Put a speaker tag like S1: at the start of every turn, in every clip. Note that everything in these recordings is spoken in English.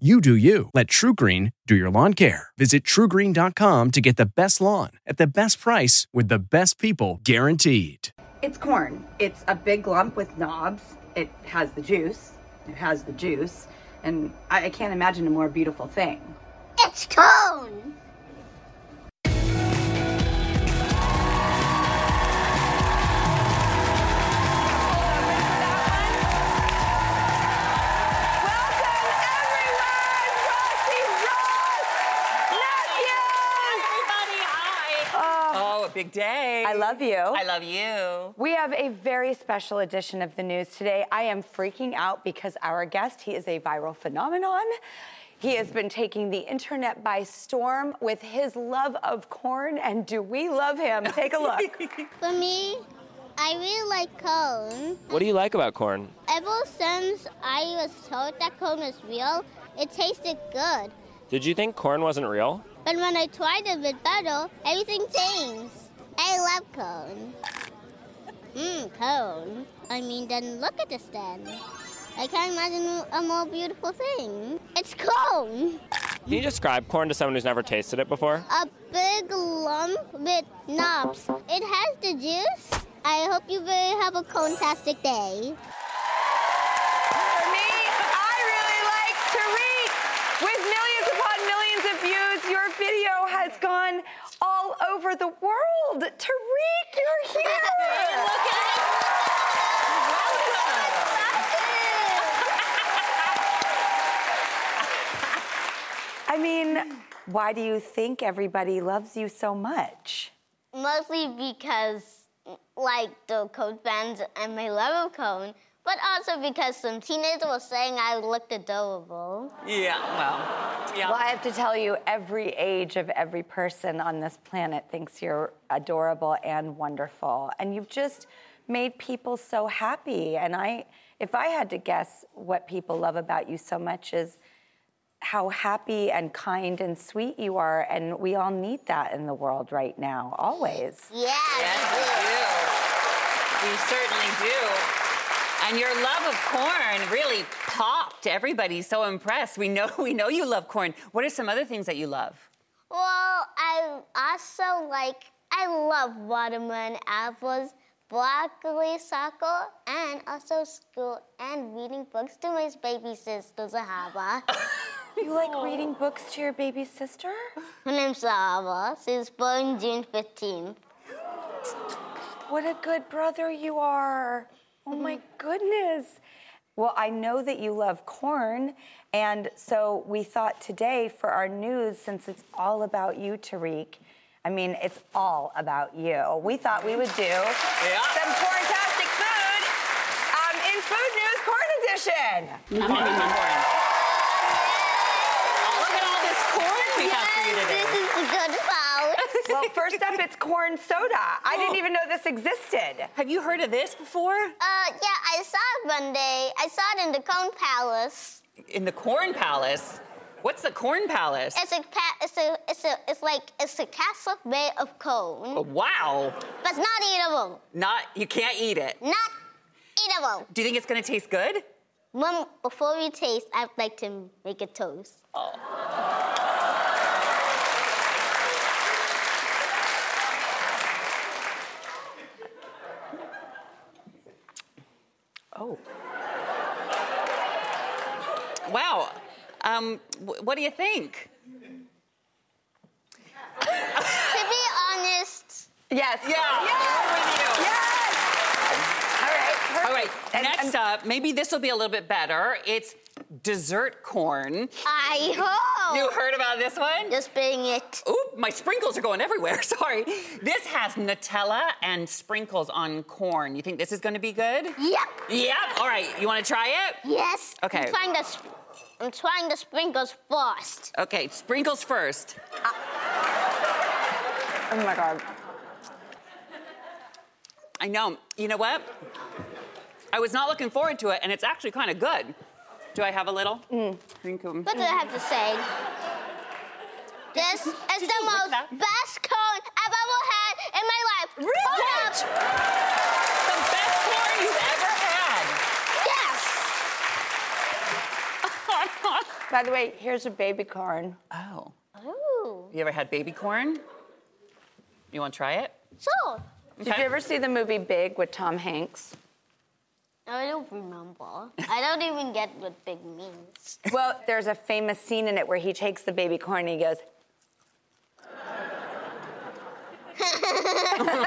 S1: You do you. Let TruGreen do your lawn care. Visit trugreen.com to get the best lawn at the best price with the best people guaranteed.
S2: It's corn. It's a big lump with knobs. It has the juice. It has the juice. And I, I can't imagine a more beautiful thing.
S3: It's cone!
S4: Big day.
S5: I love you.
S4: I love you.
S5: We have a very special edition of the news today. I am freaking out because our guest, he is a viral phenomenon. He has been taking the internet by storm with his love of corn, and do we love him? Take a look.
S3: For me, I really like corn.
S6: What do you like about corn?
S3: Ever since I was told that corn was real, it tasted good.
S6: Did you think corn wasn't real?
S3: But when I tried it with butter, everything changed. I love cone. Mmm, cone. I mean, then look at this then. I can't imagine a more beautiful thing. It's cone.
S6: Can you describe corn to someone who's never tasted it before?
S3: A big lump with knobs. It has the juice. I hope you will have a cone-tastic day.
S5: For me, I really like Tariq. With millions upon millions of views, your video has gone over the world. Tariq, you're here. I mean, why do you think everybody loves you so much?
S3: Mostly because, like, the Cone fans and my love of Cone, but also because some teenagers were saying I looked adorable.
S4: Yeah, well, yeah.
S5: Well, I have to tell you, every age of every person on this planet thinks you're adorable and wonderful. And you've just made people so happy. And I, if I had to guess what people love about you so much is how happy and kind and sweet you are. And we all need that in the world right now, always.
S3: Yes.
S4: Yes, we do. We certainly do. And your love of corn really popped. Everybody's so impressed. We know we know you love corn. What are some other things that you love?
S3: Well, I also like, I love watermelon, apples, broccoli, soccer, and also school and reading books to my baby sister, Zahaba.
S5: You like reading books to your baby sister?
S3: Her name's Zahaba. She's born June 15th.
S5: What a good brother you are. Oh my goodness. Well, I know that you love corn, and so we thought today for our news, since it's all about you, Tariq, I mean, it's all about you. We thought we would do some corn-tastic food um, in Food News Corn Edition.
S4: Corn, corn, corn. Oh, look at all this corn we have for you today.
S3: This is a good foul.
S5: Well, first up, it's corn soda. I didn't even know this existed.
S4: Have you heard of this before?
S3: Uh, yeah, I saw it one day. I saw it in the Cone Palace.
S4: In the Corn Palace. What's the Corn Palace?
S3: It's a, pa- it's a, it's a, it's like, it's a castle made of cone,
S4: Oh, wow.
S3: but it's not eatable.
S4: Not you can't eat it.
S3: Not eatable.
S4: Do you think it's gonna taste good?
S3: Mom, before we taste, I'd like to make a toast.
S4: Oh. Wow. Um, wh- what do you think?
S3: to be honest,
S5: Yes.
S4: Yeah. we're.
S5: Yes. All right. Perfect.
S4: All right.
S5: And-
S4: Next
S5: and-
S4: up, maybe this will be a little bit better. It's dessert corn.
S3: I hope.
S4: You heard about this one?
S3: Just being it.
S4: Oop, my sprinkles are going everywhere. Sorry. This has Nutella and sprinkles on corn. You think this is going to be good?
S3: Yep.
S4: Yep. All right. You want to try it?
S3: Yes.
S4: Okay.
S3: I'm trying the, sp- I'm trying the sprinkles first.
S4: Okay, sprinkles first. Ah.
S5: Oh my God.
S4: I know. You know what? I was not looking forward to it, and it's actually kind of good. Do I have a little? Mm.
S3: What do I have to say? This is the most
S4: that?
S3: best cone I've ever had in my life. Hold up.
S4: the best corn you've ever had.
S3: Yes.
S5: By the way, here's a baby corn.
S4: oh.
S3: Ooh.
S4: You ever had baby corn? You want to try it?
S3: So,
S5: Did you ever see the movie Big with Tom Hanks?
S3: I don't remember. I don't even get what big means.
S5: Well, there's a famous scene in it where he takes the baby corn and he goes,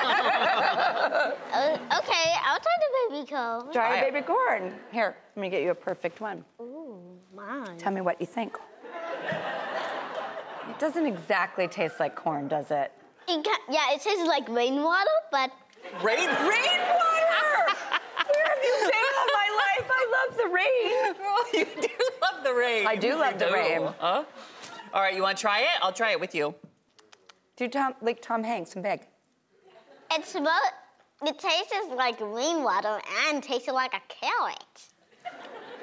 S3: Uh, okay, I'll try the baby corn.
S5: Try
S4: Try
S5: a baby corn. Here, let me get you a perfect one.
S3: Ooh, mine.
S5: Tell me what you think. It doesn't exactly taste like corn, does it?
S3: It ca- yeah, it tastes like rainwater, but
S4: Rain.
S5: Rainwater! Where have you been all my life? I love the rain.
S4: Oh, you do love the rain.
S5: I do
S4: You
S5: love the rain.
S4: Oh, huh? All right, you want to try it? I'll try it with you.
S5: Do Tom like Tom Hanks and Big?
S3: it smells. It tastes like rainwater and tastes like a carrot.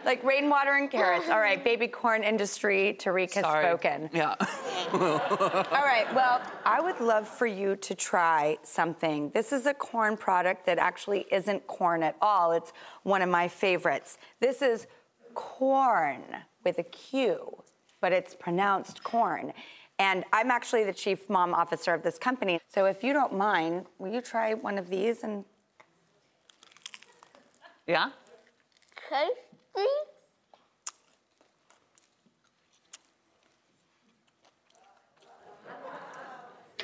S5: Like rainwater and carrots. All right, baby corn industry, Tariq has
S4: Sorry.
S5: spoken.
S4: Yeah.
S5: All right, well, I would love for you to try something. This is a corn product that actually isn't corn at all. It's one of my favorites. This is corn with a Q, but it's pronounced corn. And I'm actually the chief mom officer of this company. So if you don't mind, will you try one of these and
S4: Yeah?
S3: Tasty. Mm-hmm.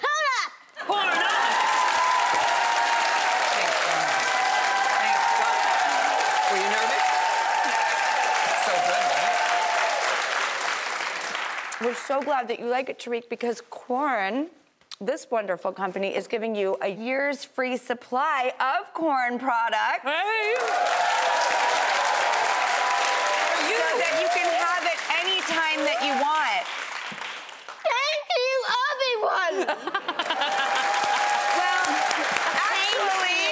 S3: Hold up!
S4: Corn up! Thanks, Donna. Thanks, Donna. Were you nervous? So good, right?
S5: We're so glad that you like it, Tariq, because Quorn, this wonderful company, is giving you a year's free supply of Quorn products
S4: Hey!
S5: so that you can have it anytime that you want.
S3: Thank you, everyone!
S5: Well, actually,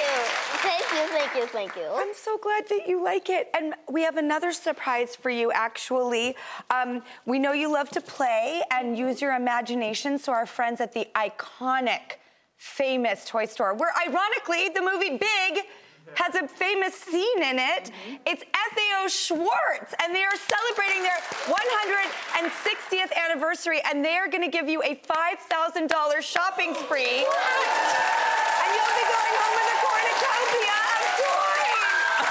S3: Thank you, thank you, thank you.
S5: I'm so glad that you like it. And we have another surprise for you, actually. Um, we know you love to play and use your imagination, so our friends at the iconic, famous toy store, where ironically the movie Big has a famous scene in it. Mm-hmm. It's FAO Schwarz, and they are celebrating their 160th anniversary, and they are going to give you a $5,000 shopping spree. And you'll be going home with a cornucopia of toys.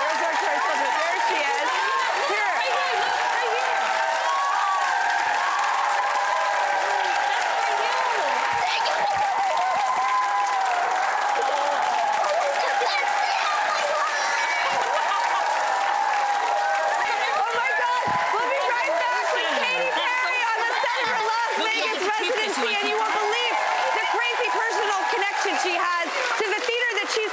S5: Where's our toy soldier? There she is. Here. Oh my God! We'll be right back with Katy Perry on the set of her Las
S4: Look, you
S5: Vegas
S4: have to keep this
S5: residency,
S4: one.
S5: and you won't believe the crazy personal connection she has to the theater that she's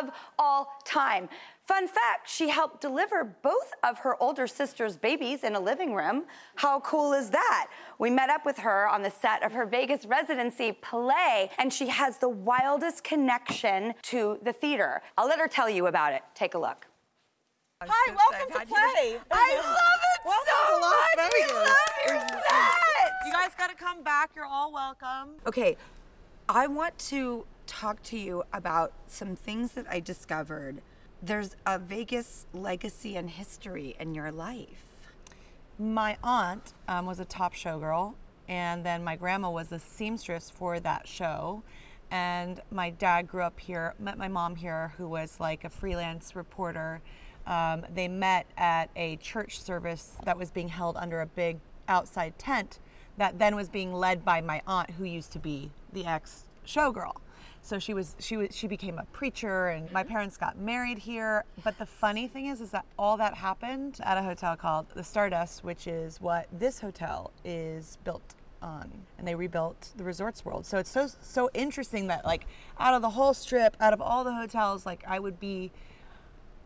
S5: Of the best-selling artists of all time.
S2: Fun fact, she helped deliver both of her older sister's babies in a living room. How cool is that? We met up with her on the set of her Vegas residency play, and she has the wildest connection to the theater. I'll let her tell you about it. Take a look.
S7: Hi, welcome to play.
S2: I love it
S7: Welcome
S2: so
S7: to Las
S2: much. We
S7: Vegas.
S2: love your set.
S7: You guys got to come back. You're all welcome.
S2: Okay, I want to talk to you about some things that I discovered. There's a Vegas legacy and history in your life.
S7: My aunt um, was a top showgirl, and then my grandma was a seamstress for that show. And my dad grew up here, met my mom here, who was like a freelance reporter. Um, they met at a church service that was being held under a big outside tent that then was being led by my aunt, who used to be the ex showgirl. So she was she was she became a preacher, and my parents got married here. But the funny thing is, is that all that happened at a hotel called the Stardust, which is what this hotel is built on, and they rebuilt the Resorts World. So it's so so interesting that like out of the whole strip, out of all the hotels, like I would be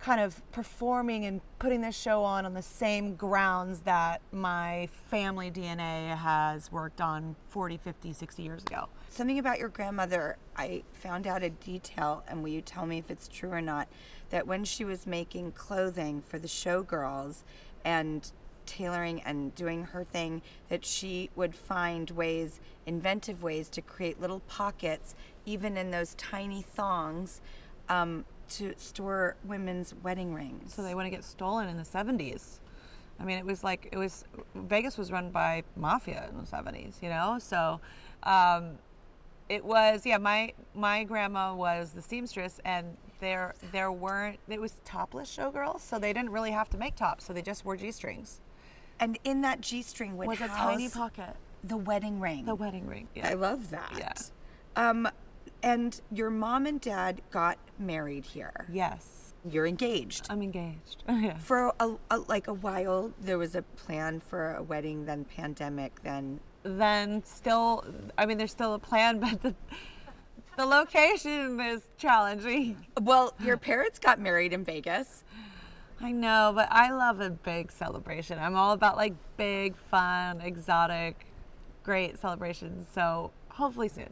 S7: kind of performing and putting this show on on the same grounds that my family DNA has worked on 40, 50, 60 years ago.
S2: Something about your grandmother, I found out a detail, and will you tell me if it's true or not? That when she was making clothing for the showgirls and tailoring and doing her thing, that she would find ways, inventive ways, to create little pockets, even in those tiny thongs, um, to store women's wedding rings.
S7: So they wouldn't get stolen in the 70s. I mean, it was like, it was, Vegas was run by mafia in the 70s, you know? So, um, it was yeah my my grandma was the seamstress and there there weren't it was topless showgirls so they didn't really have to make tops so they just wore g-strings
S2: and in that G-string would
S7: was a tiny pocket
S2: the wedding ring.
S7: the wedding ring yeah.
S2: I love that.
S7: Yeah.
S2: Um, and your mom and dad got married here.
S7: yes
S2: You're engaged.
S7: i'm engaged yeah
S2: For a, a, like a while, there was a plan for a wedding, then pandemic, then
S7: then still i mean there's still a plan but the the location is challenging
S2: well, your parents got married in Vegas.
S7: I know, but I love a big celebration. I'm all about like big, fun, exotic, great celebrations. So hopefully soon.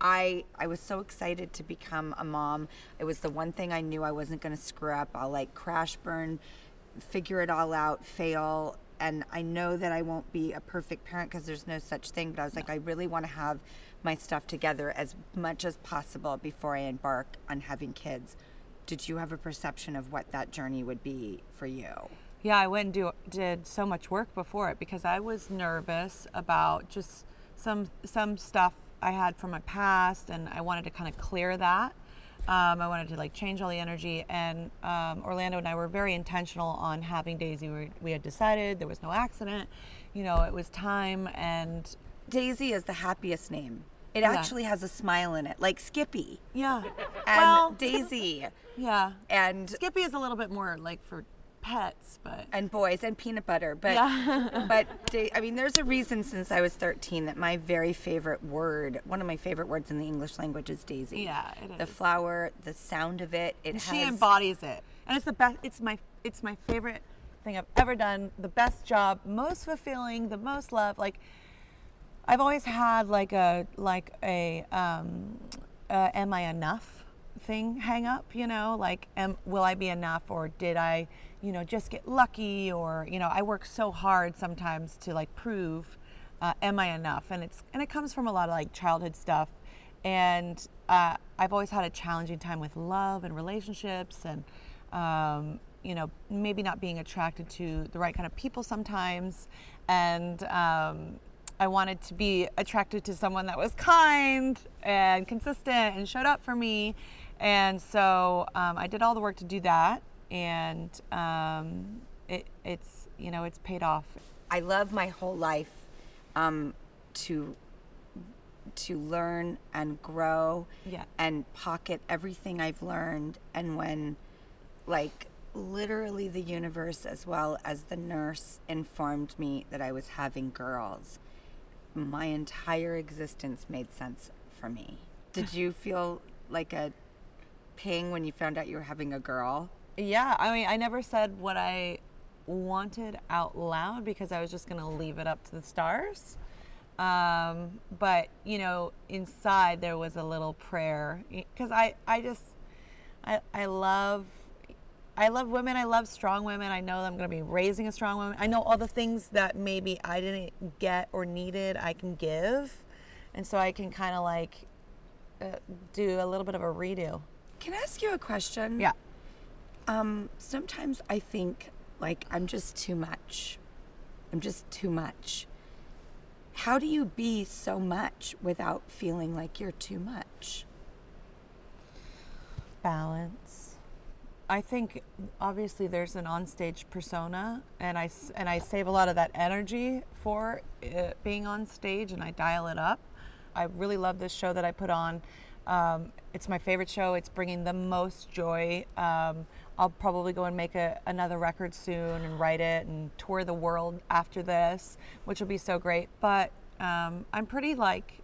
S2: I I was so excited to become a mom. It was the one thing I knew I wasn't going to screw up. I'll like crash burn, figure it all out, fail, and I know that I won't be a perfect parent because there's no such thing. But I was like, I really want to have my stuff together as much as possible before I embark on having kids. Did you have a perception of what that journey would be for you?
S7: Yeah, I went and do, did so much work before it because I was nervous about just some some stuff I had from my past, and I wanted to kind of clear that. Um, I wanted to like change all the energy, and um, Orlando and I were very intentional on having Daisy. We, we had decided there was no accident, you know, it was time, and
S2: Daisy is the happiest name. It
S7: Yeah.
S2: actually has a smile in it, like Skippy
S7: yeah,
S2: and
S7: well,
S2: Daisy
S7: yeah.
S2: and
S7: Skippy is a little bit more like for pets, but
S2: and boys and peanut butter. But
S7: Yeah.
S2: but I mean, there's a reason since I was 13 that my very favorite word, one of my favorite words in the English language, is daisy.
S7: Yeah, it
S2: The
S7: is.
S2: flower, the sound of it. It
S7: she
S2: has.
S7: embodies it, and it's the best. It's my it's my favorite thing I've ever done. The best job, most fulfilling, the most love. Like I've always had like a like a um, uh, am I enough thing hang up. You know, like am will I be enough, or did I, you know, just get lucky, or you know, I work so hard sometimes to like prove. Uh, am I enough? And it's and it comes from a lot of like childhood stuff, and uh, I've always had a challenging time with love and relationships, and um, you know maybe not being attracted to the right kind of people sometimes, and um, I wanted to be attracted to someone that was kind and consistent and showed up for me, and so um, I did all the work to do that, and um, it, it's you know it's paid off.
S2: I love my whole life um, to to learn and grow
S7: Yeah.
S2: and pocket everything I've learned. And when, like, literally the universe as well as the nurse informed me that I was having girls, my entire existence made sense for me. Did you feel like a ping when you found out you were having a girl?
S7: Yeah, I mean, I never said what I wanted out loud because I was just going to leave it up to the stars. Um, but, you know, inside there was a little prayer because I, I just, I, I love, I love women. I love strong women. I know that I'm going to be raising a strong woman. I know all the things that maybe I didn't get or needed, I can give. And so I can kind of like uh, do a little bit of a redo.
S2: Can I ask you a question?
S7: Yeah.
S2: Um, sometimes I think like I'm just too much. I'm just too much. How do you be so much without feeling like you're too much?
S7: balance. I think obviously there's an onstage persona, and I and I save a lot of that energy for uh, being on stage, and I dial it up. I really love this show that I put on. Um, it's my favorite show. It's bringing the most joy. Um, I'll probably go and make a, another record soon and write it and tour the world after this, which will be so great. But um, I'm pretty like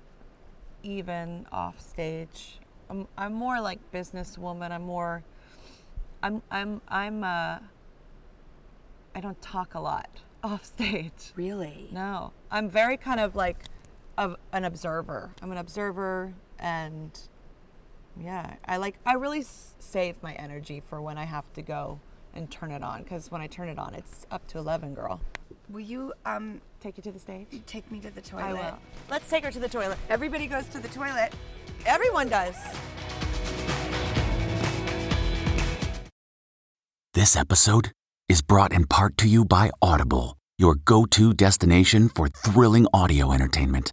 S7: even off stage. I'm, I'm more like businesswoman. I'm more, I'm, I'm, I'm, uh, I don't talk a lot off stage.
S2: Really?
S7: No, I'm very kind of like of an observer. I'm an observer and yeah, I like, I really s- save my energy for when I have to go and turn it on because when I turn it on, it's up to 11, girl.
S2: Will you um
S7: Take you to the stage?
S2: take me to the toilet?
S7: I will. Let's take her to the toilet.
S2: Everybody goes to the toilet.
S7: Everyone does.
S8: This episode is brought in part to you by Audible, your go to destination for thrilling audio entertainment.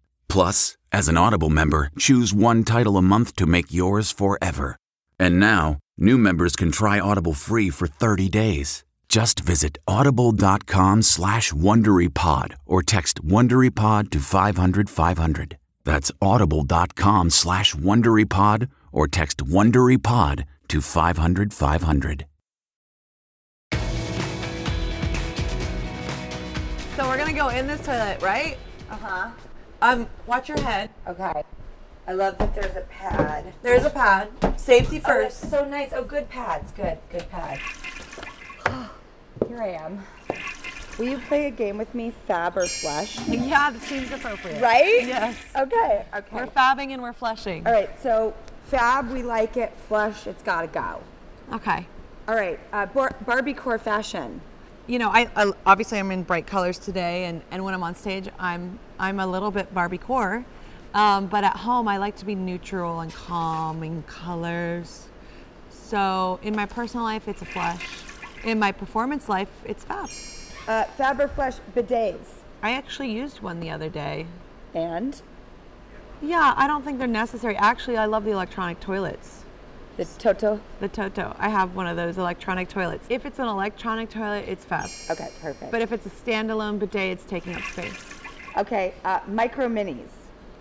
S8: Plus, as an Audible member, choose one title a month to make yours forever. And now, new members can try Audible free for 30 days. Just visit audible.com slash WonderyPod or text WonderyPod to 500 500. That's audible.com slash WonderyPod or text WonderyPod to 500 500.
S7: So we're gonna go in this toilet, right?
S2: Uh huh.
S7: Um, watch your head.
S2: Okay. I love that there's a pad.
S7: There's a pad. Safety
S2: first. Oh,
S7: first.
S2: so nice. Oh, good pads. Good, good pads. Here I am. Will you play a game with me, Fab or Flush?
S7: yeah, that seems appropriate.
S2: Right?
S7: Yes.
S2: Okay. Okay.
S7: We're fabbing and we're flushing.
S2: All right. So Fab, we like it. Flush, it's gotta go.
S7: Okay.
S2: All right. Uh, Bar- Barbie core fashion.
S7: You know, I, I obviously I'm in bright colors today, and, and when I'm on stage, I'm I'm a little bit Barbie core, um, but at home I like to be neutral and calm in colors. So in my personal life, it's a flush. In my performance life, it's fab.
S2: Uh, Fab or Flush bidets.
S7: I actually used one the other day.
S2: And
S7: Yeah, I don't think they're necessary. Actually, I love the electronic toilets.
S2: The Toto.
S7: The Toto. I have one of those electronic toilets. If it's an electronic toilet, it's fab.
S2: Okay, perfect.
S7: But if it's a standalone bidet, it's taking up space.
S2: okay, uh, micro minis.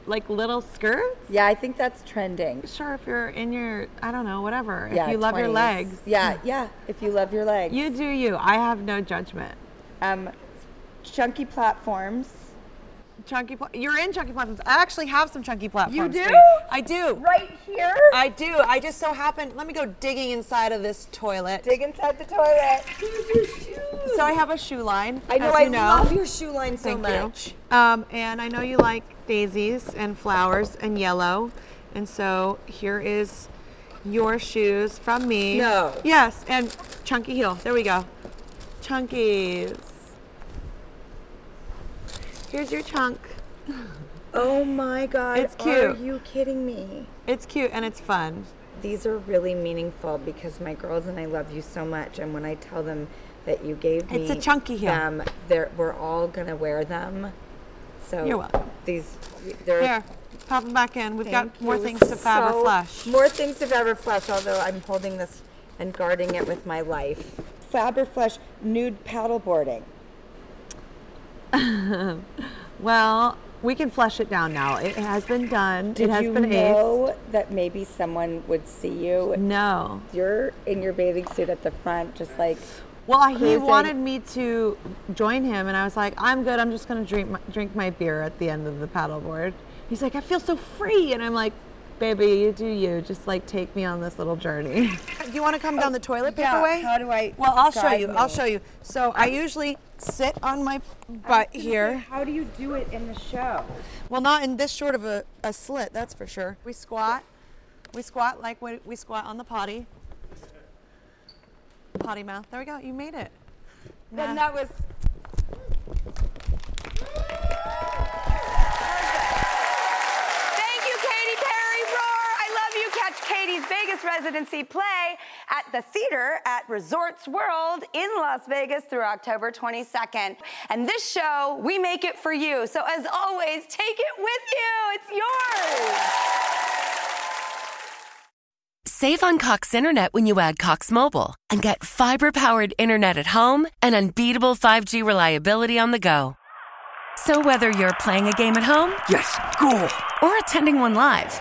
S7: Like little skirts?
S2: Yeah, I think that's trending.
S7: Sure, if you're in your, I don't know, whatever.
S2: yeah,
S7: if you love your legs.
S2: Yeah, yeah. If you love your legs.
S7: You do you. I have no judgment.
S2: Um, chunky platforms.
S7: Chunky, pla- you're in chunky platforms. I actually have some chunky platforms. You do? I do.
S2: Right here.
S7: I do. I just so happen. Let me go digging inside of this toilet.
S2: Dig inside the toilet.
S7: So I have a shoe line.
S2: I know. I
S7: you know.
S2: love your shoe line so
S7: Thank
S2: much.
S7: you. Um, and I know you like daisies and flowers and yellow. And so here is your shoes from me.
S2: No.
S7: Yes, and chunky heel. There we go. Chunkies. Here's your chunk.
S2: Oh my God.
S7: It's cute.
S2: Are you kidding me?
S7: It's cute and it's fun.
S2: These are really meaningful because my girls and I love you so much, and when I tell them that you gave me
S7: It's a chunky heel.
S2: them, they're, we're all gonna wear them. So
S7: You're welcome.
S2: These, they're.
S7: Here, pop them back in. We've
S2: Thank
S7: got more
S2: you
S7: things to fab or
S2: so-
S7: flush.
S2: More things to Fab or Flush, although I'm holding this and guarding it with my life. Fab or Flush nude paddleboarding.
S7: well, we can flush it down now. It has been done.
S5: Did
S7: it has
S5: you
S7: been
S5: know that maybe someone would see you?
S7: No.
S5: You're in your bathing suit at the front, just like.
S7: Well, he wanted me to join him, and I was like, I'm good. I'm just going to drink my, drink my beer at the end of the paddleboard. He's like, I feel so free, and I'm like, baby, you do you. Just like take me on this little journey. do you want to come down the toilet paper
S5: yeah,
S7: way?
S5: how do I
S7: Well, I'll show
S5: guide
S7: you. I'll show you. So I usually sit on my butt here.
S5: How do you do it in the show?
S7: Well, not in this short of a, a slit, that's for sure. We squat. We squat like we, we squat on the potty. Potty mouth. There we go. You made it.
S5: Then that was. Thank you, Katy Perry. Roar! I love you. Catch Katy's Vegas residency play at the theater at Resorts World in Las Vegas through October 22nd. And this show, we make it for you. So as always, take it with you. It's yours.
S9: Save on Cox Internet when you add Cox Mobile and get fiber powered internet at home and unbeatable 5G reliability on the go. So whether you're playing a game at home,
S1: Yes, goal.
S9: or attending one live,